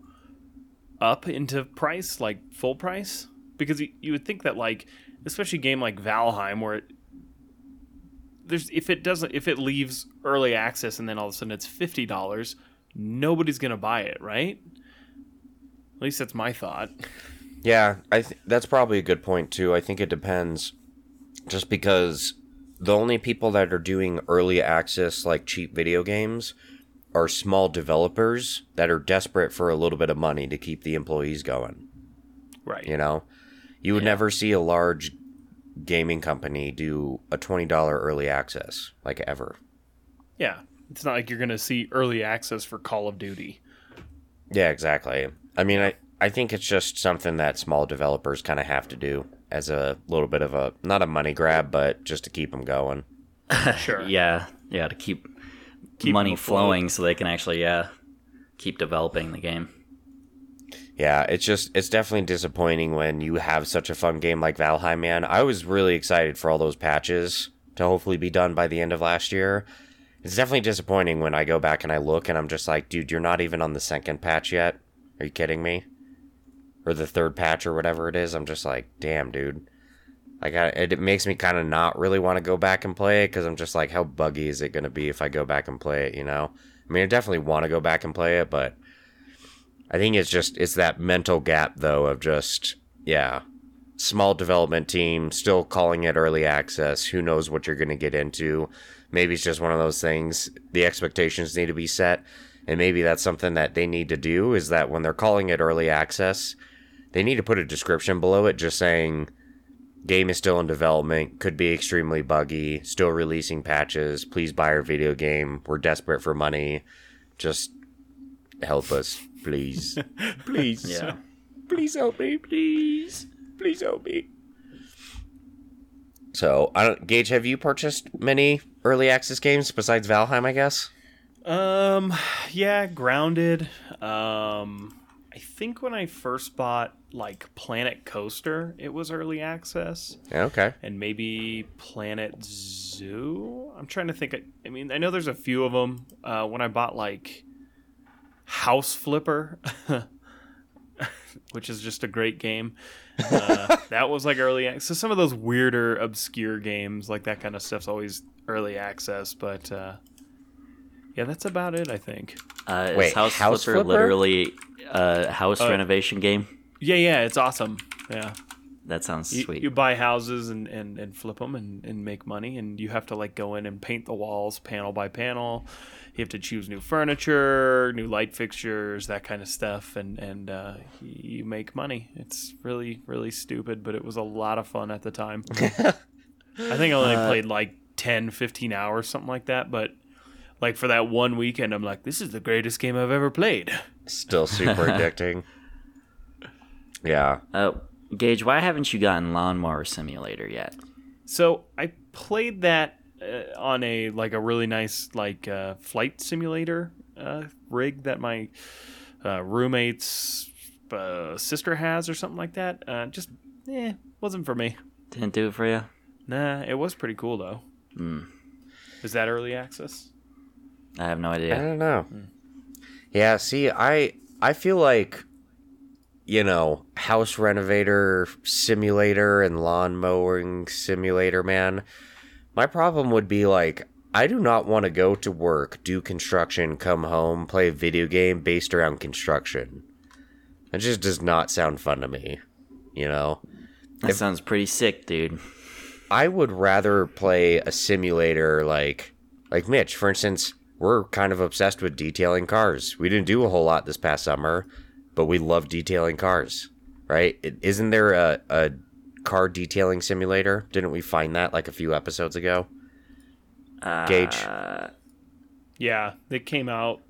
up into price, like full price? Because you, you would think that, like, especially a game like Valheim, where it, there's if it doesn't if it leaves early access and then all of a sudden it's fifty dollars, nobody's gonna buy it, right? At least that's my thought. Yeah, I th- that's probably a good point too. I think it depends, just because the only people that are doing early access like cheap video games are small developers that are desperate for a little bit of money to keep the employees going. Right. You know, you would Yeah. never see a large gaming company do a twenty dollar early access like ever. Yeah. It's not like you're gonna see early access for Call of Duty. Yeah, exactly. I mean, I I think it's just something that small developers kind of have to do as a little bit of a not a money grab, but just to keep them going. Sure. Yeah, yeah, to keep, Keep money flowing so they can actually yeah keep developing the game. Yeah, it's just it's definitely disappointing when you have such a fun game like Valheim, man. I was really excited for all those patches to hopefully be done by the end of last year. It's definitely disappointing when I go back and I look and I'm just like, dude, you're not even on the second patch yet. Are you kidding me? Or the third patch or whatever it is. I'm just like, damn, dude. Like, I, it, it makes me kind of not really want to go back and play it because I'm just like, how buggy is it going to be if I go back and play it, you know? I mean, I definitely want to go back and play it, but I think it's just it's that mental gap though of just yeah, small development team still calling it early access. Who knows what you're going to get into? Maybe it's just one of those things. The expectations need to be set, and maybe that's something that they need to do. Is that when they're calling it early access, they need to put a description below it, just saying game is still in development, could be extremely buggy, still releasing patches. Please buy our video game. We're desperate for money. Just help us, please. please. Yeah. Please help me, please. Please help me. So, I don't Gage, have you purchased many early access games besides Valheim, I guess? Um, yeah, Grounded. Um, I think when I first bought like Planet Coaster, it was early access, Yeah, okay. and maybe Planet Zoo. I'm trying to think. I mean, I know there's a few of them. Uh, when I bought like House Flipper, which is just a great game. Uh, that was like early access. So some of those weirder, obscure games, like that kind of stuff's always early access. But uh, yeah, that's about it. I think. Uh, Wait, is House, House Flipper, Flipper? literally a house renovation game? Yeah, yeah, it's awesome. Yeah. That sounds You, sweet. you buy houses and, and, and flip them and, and make money, and you have to like go in and paint the walls panel by panel. You have to choose new furniture, new light fixtures, that kind of stuff, and and uh, you make money. It's really really stupid, but it was a lot of fun at the time. I think I only Uh, played like 10, 15 hours, something like that, but. Like for that one weekend, I'm like, this is the greatest game I've ever played. Still super addicting. Yeah. uh, Gage, why haven't you gotten Lawnmower Simulator yet? So I played that uh, on a like a really nice like uh, flight simulator uh, rig that my uh, roommate's uh, sister has or something like that. Uh, just eh, wasn't for me. Didn't do it for you? Nah, it was pretty cool though. Is that early access? I have no idea. I don't know. Yeah, see, I I feel like you know, house renovator simulator and lawn mowing simulator, man. My problem would be like I do not want to go to work, do construction, come home, play a video game based around construction. It just does not sound fun to me, you know. That sounds pretty sick, dude. I would rather play a simulator like like Mitch, for instance. We're kind of obsessed with detailing cars. We didn't do a whole lot this past summer, but we love detailing cars, right? is isn't there a, a car detailing simulator? Didn't we find that like a few episodes ago? Gage. Uh, Yeah, it came out.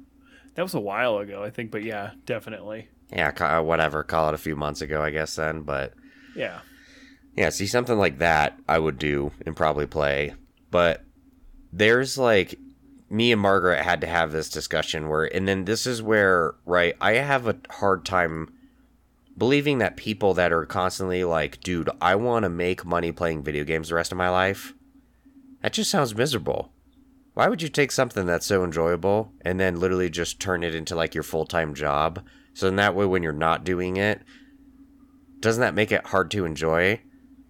That was a while ago, I think, but yeah, definitely. Yeah, whatever. Call it a few months ago, I guess then. But Yeah, Yeah, see something like that I would do and probably play. But there's like me and Margaret had to have this discussion where and then this is where right I have a hard time believing that people that are constantly like, dude, I want to make money playing video games the rest of my life. That just sounds miserable. Why would you take something that's so enjoyable and then literally just turn it into like your full-time job? So in that way when you're not doing it, doesn't that make it hard to enjoy?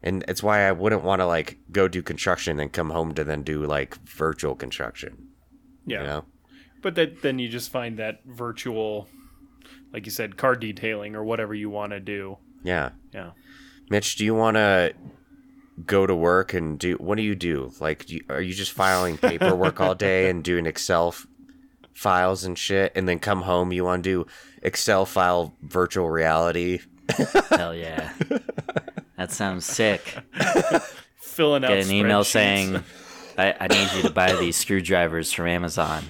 And it's why I wouldn't want to like go do construction and come home to then do like virtual construction. yeah. You know? But that then you just find that virtual, like you said, car detailing or whatever you want to do. Yeah. Yeah. Mitch, do you want to go to work and do what do you do? Like, do you, are you just filing paperwork all day and doing Excel f- files and shit, and then come home you want to do Excel file virtual reality? hell yeah. that sounds sick. Filling out Get an email saying, I, I need you to buy these screwdrivers from Amazon.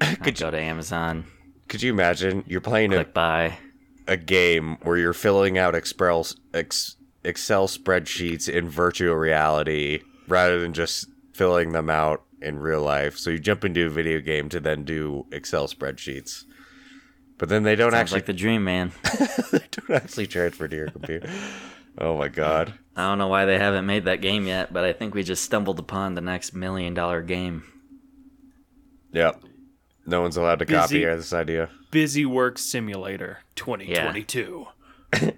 I go to Amazon, Could you imagine you're playing a, buy. a game where you're filling out Excel Excel spreadsheets in virtual reality rather than just filling them out in real life? So you jump into a video game to then do Excel spreadsheets. But then they don't Sounds actually like the dream, man. they don't actually transfer to your computer. Oh my god. I don't know why they haven't made that game yet, but I think we just stumbled upon the next million dollar game. Yep. No one's allowed to copy this idea. Busy Work Simulator 2022.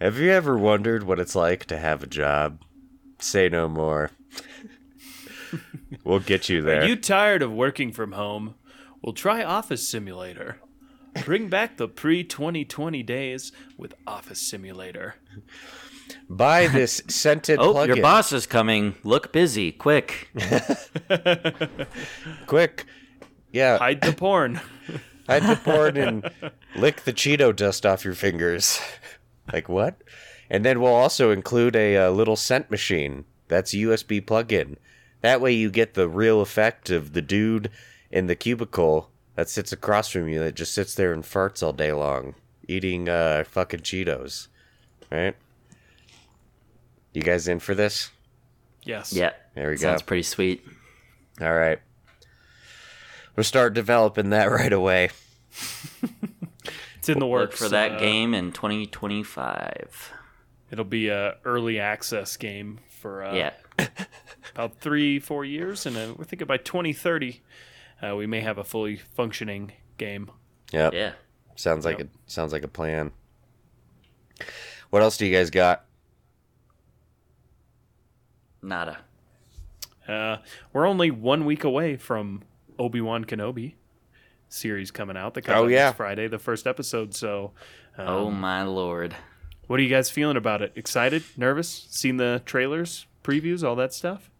Have you ever wondered what it's like to have a job? Say no more. we'll get you there. Are you tired of working from home? We'll try Office Simulator. Bring back the pre 2020 days with Office Simulator. Buy this scented Oh, plugin. your boss is coming. Look busy, quick. Quick. Yeah. Hide the porn. Hide the porn and lick the Cheeto dust off your fingers. like what? And then we'll also include a, uh little scent machine that's USB plug-in. That way you get the real effect of the dude in the cubicle that sits across from you that just sits there and farts all day long, eating uh, fucking Cheetos. Right? You guys in for this? Yes. Yeah. There we go. Sounds pretty sweet. All right. We'll start developing that right away. It's in the Look for that Uh, game in 2025. It'll be a early access game for uh, yeah. about three, four years, and uh, we're thinking by 2030, uh, we may have a fully functioning game. Yep. Yeah. Sounds like a sounds like a plan. What else do you guys got? Nada. Uh, we're only one week away from Obi Wan Kenobi series coming out. That comes Oh, out yeah. next Friday, the first episode. So, um, oh my lord. What are you guys feeling about it? Excited? Nervous? Seen the trailers, previews, all that stuff?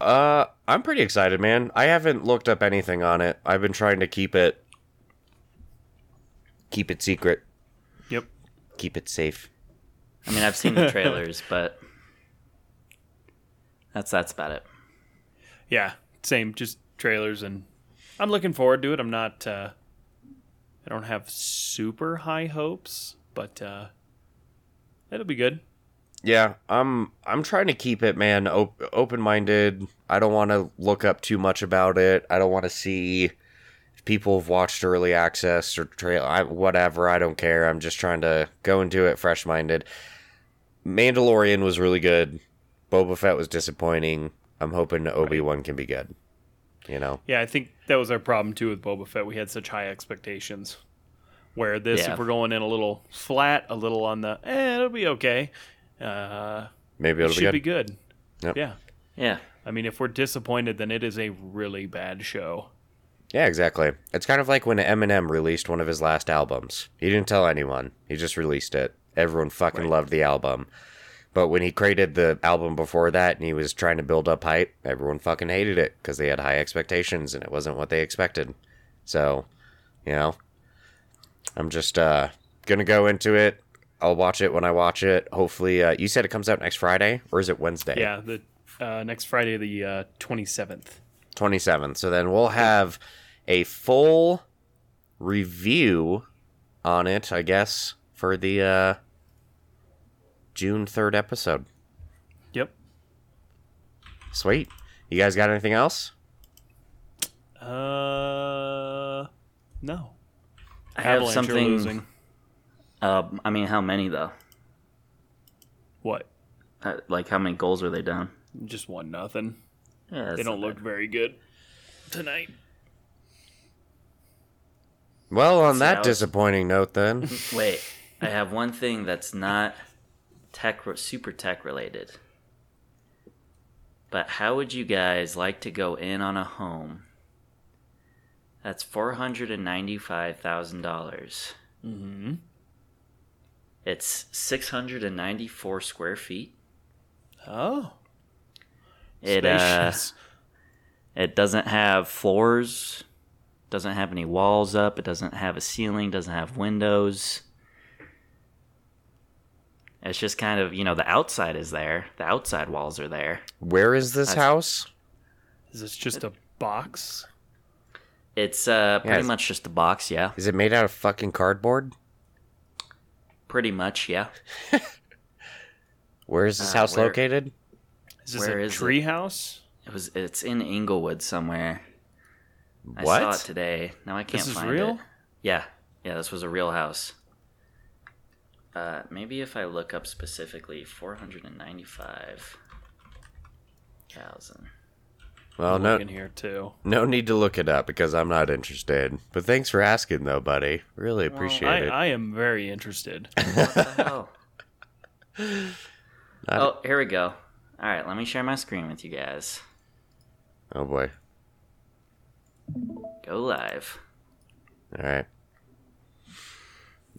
Uh, I'm pretty excited, man. I haven't looked up anything on it. I've been trying to keep it keep it secret, Yep. keep it safe. I mean, I've seen the trailers, but that's that's about it. Yeah, same. Just trailers, and I'm looking forward to it. I'm not. Uh, I don't have super high hopes, but uh, it'll be good. Yeah, I'm I'm trying to keep it, man, op- open-minded. I don't want to look up too much about it. I don't want to see if people have watched early access or trail I, whatever. I don't care. I'm just trying to go into it fresh-minded. Mandalorian was really good. Boba Fett was disappointing. I'm hoping Obi-Wan can be good. You know. Yeah, I think that was our problem too with Boba Fett. We had such high expectations. Where this, Yeah. if we're going in a little flat, a little on the, eh, it'll be okay. Uh, Maybe it it'll should be be good. good. Yep. Yeah. Yeah, I mean, if we're disappointed, then it is a really bad show. Yeah, exactly. It's kind of like when Eminem released one of his last albums. He didn't tell anyone. He just released it. Everyone fucking Right. loved the album. But when he created the album before that and he was trying to build up hype, everyone fucking hated it because they had high expectations and it wasn't what they expected. So, you know, I'm just uh gonna go into it. I'll watch it when I watch it. Hopefully, uh, you said it comes out next Friday or is it Wednesday? Yeah, the uh, next Friday, the uh, 27th. 27th. So then we'll have a full review on it, I guess, for the uh, June 3rd episode. Yep. Sweet. You guys got anything else? Uh, no. I have Avalanche are something. losing. Uh, I mean, how many though? What? Uh, like, how many goals are they down? Just one nothing. Yeah, They don't not look very good tonight. Well, on See, that was- disappointing note, then. Wait, I have one thing that's not tech, super tech related. But how would you guys like to go in on a home that's four hundred and ninety-five thousand dollars? Mm-hmm. It's six hundred and ninety-four square feet. Oh, It uh, spacious. it doesn't have floors, doesn't have any walls up, it doesn't have a ceiling, doesn't have windows. It's just kind of, you know, the outside is there. The outside walls are there. Where is this That's- house? Is this just a box? It's uh pretty it's- much just a box, yeah. Is it made out of fucking cardboard? Pretty much, yeah. Where is this Uh, house where- located? Is this Where a is it? tree house? It was it's in Englewood somewhere. I What? saw it today. Now I can't This is find real? it. Yeah. Yeah, this was a real house. Uh maybe if I look up specifically 495 thousand. Well, I'm no, looking here too. no need to look it up because I'm not interested. But thanks for asking, though, buddy. Really appreciate I, it. I am very interested. What the hell? Not- Oh, here we go. All right, let me share my screen with you guys. oh boy. Go live. All right.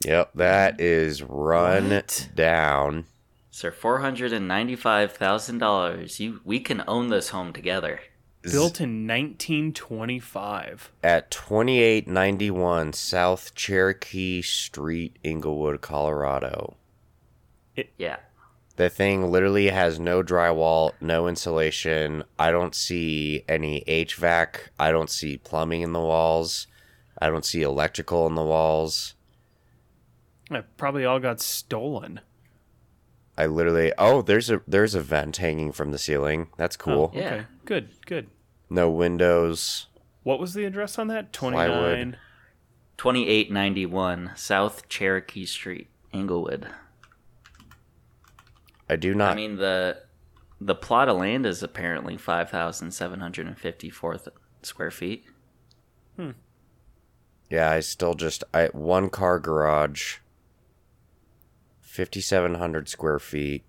Yep, that is run What? down. Sir, four hundred and ninety-five thousand dollars. You, we can own this home together. Built in 1925. at 2891 South Cherokee Street, Englewood, Colorado. Yeah, The thing literally has no drywall, no insulation. I don't see any HVAC. I don't see plumbing in the walls. I don't see electrical in the walls. It probably all got stolen. I literally oh, there's a there's a vent hanging from the ceiling. That's cool. Oh, Yeah. Okay. Good. Good. No windows. What was the address on that? 29 2891 South Cherokee Street, Englewood. I do not I mean the the plot of land is apparently five thousand seven hundred and fifty-four square feet. Hmm. Yeah, I still just I one car garage, fifty seven hundred square feet.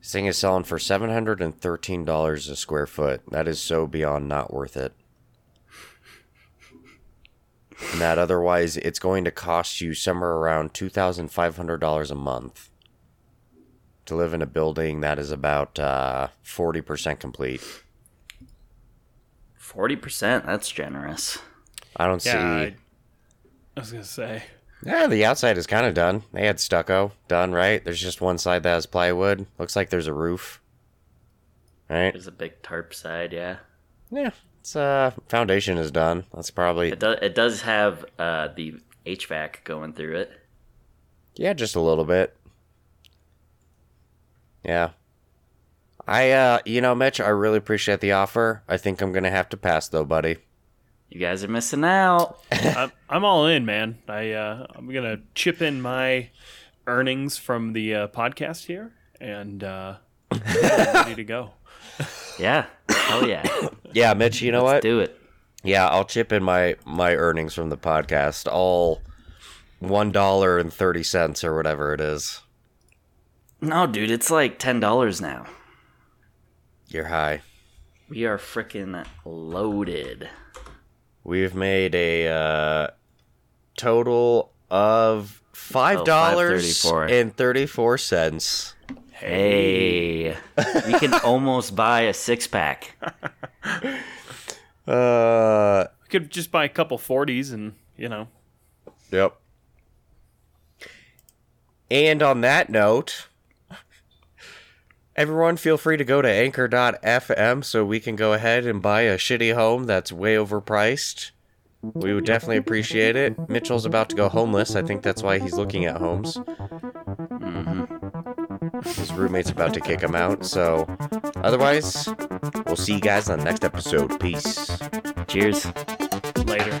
This thing is selling for seven hundred and thirteen dollars a square foot. That is so beyond not worth it. and that otherwise it's going to cost you somewhere around $2,500 a month to live in a building that is about uh, 40% complete. Forty percent. That's generous. I don't Yeah, see. I, I was gonna say. Yeah, the outside is kind of done. They had stucco done, right? There's just one side that has plywood. Looks like there's a roof. Right? There's a big tarp side. Yeah. Yeah. It's uh foundation is done. That's probably It does. It does have uh, the HVAC going through it. yeah, just a little bit. Yeah. I uh you know, Mitch, I really appreciate the offer. I think I'm gonna have to pass though, buddy. You guys are missing out. I'm, I'm all in, man. I uh, I'm gonna chip in my earnings from the uh, podcast here, and uh, ready to go. Yeah. Hell yeah. Yeah, Mitch, you know Let's what? do it. Yeah, I'll chip in my my earnings from the podcast. All one dollar and thirty cents or whatever it is. No, dude, it's like ten dollars now. You're high. We are freaking loaded. We've made a uh, total of five dollars $5.34. and thirty four cents. Hey, you can almost buy a six pack. Uh, We could just buy a couple 40s and you know yep. And on that note, everyone feel free to go to anchor.fm so we can go ahead and buy a shitty home that's way overpriced. We would definitely appreciate it. Mitchell's about to go homeless. I think that's why he's looking at homes. Mm-hmm. His roommate's about to kick him out. So, otherwise, we'll see you guys on the next episode. Peace. Cheers. later.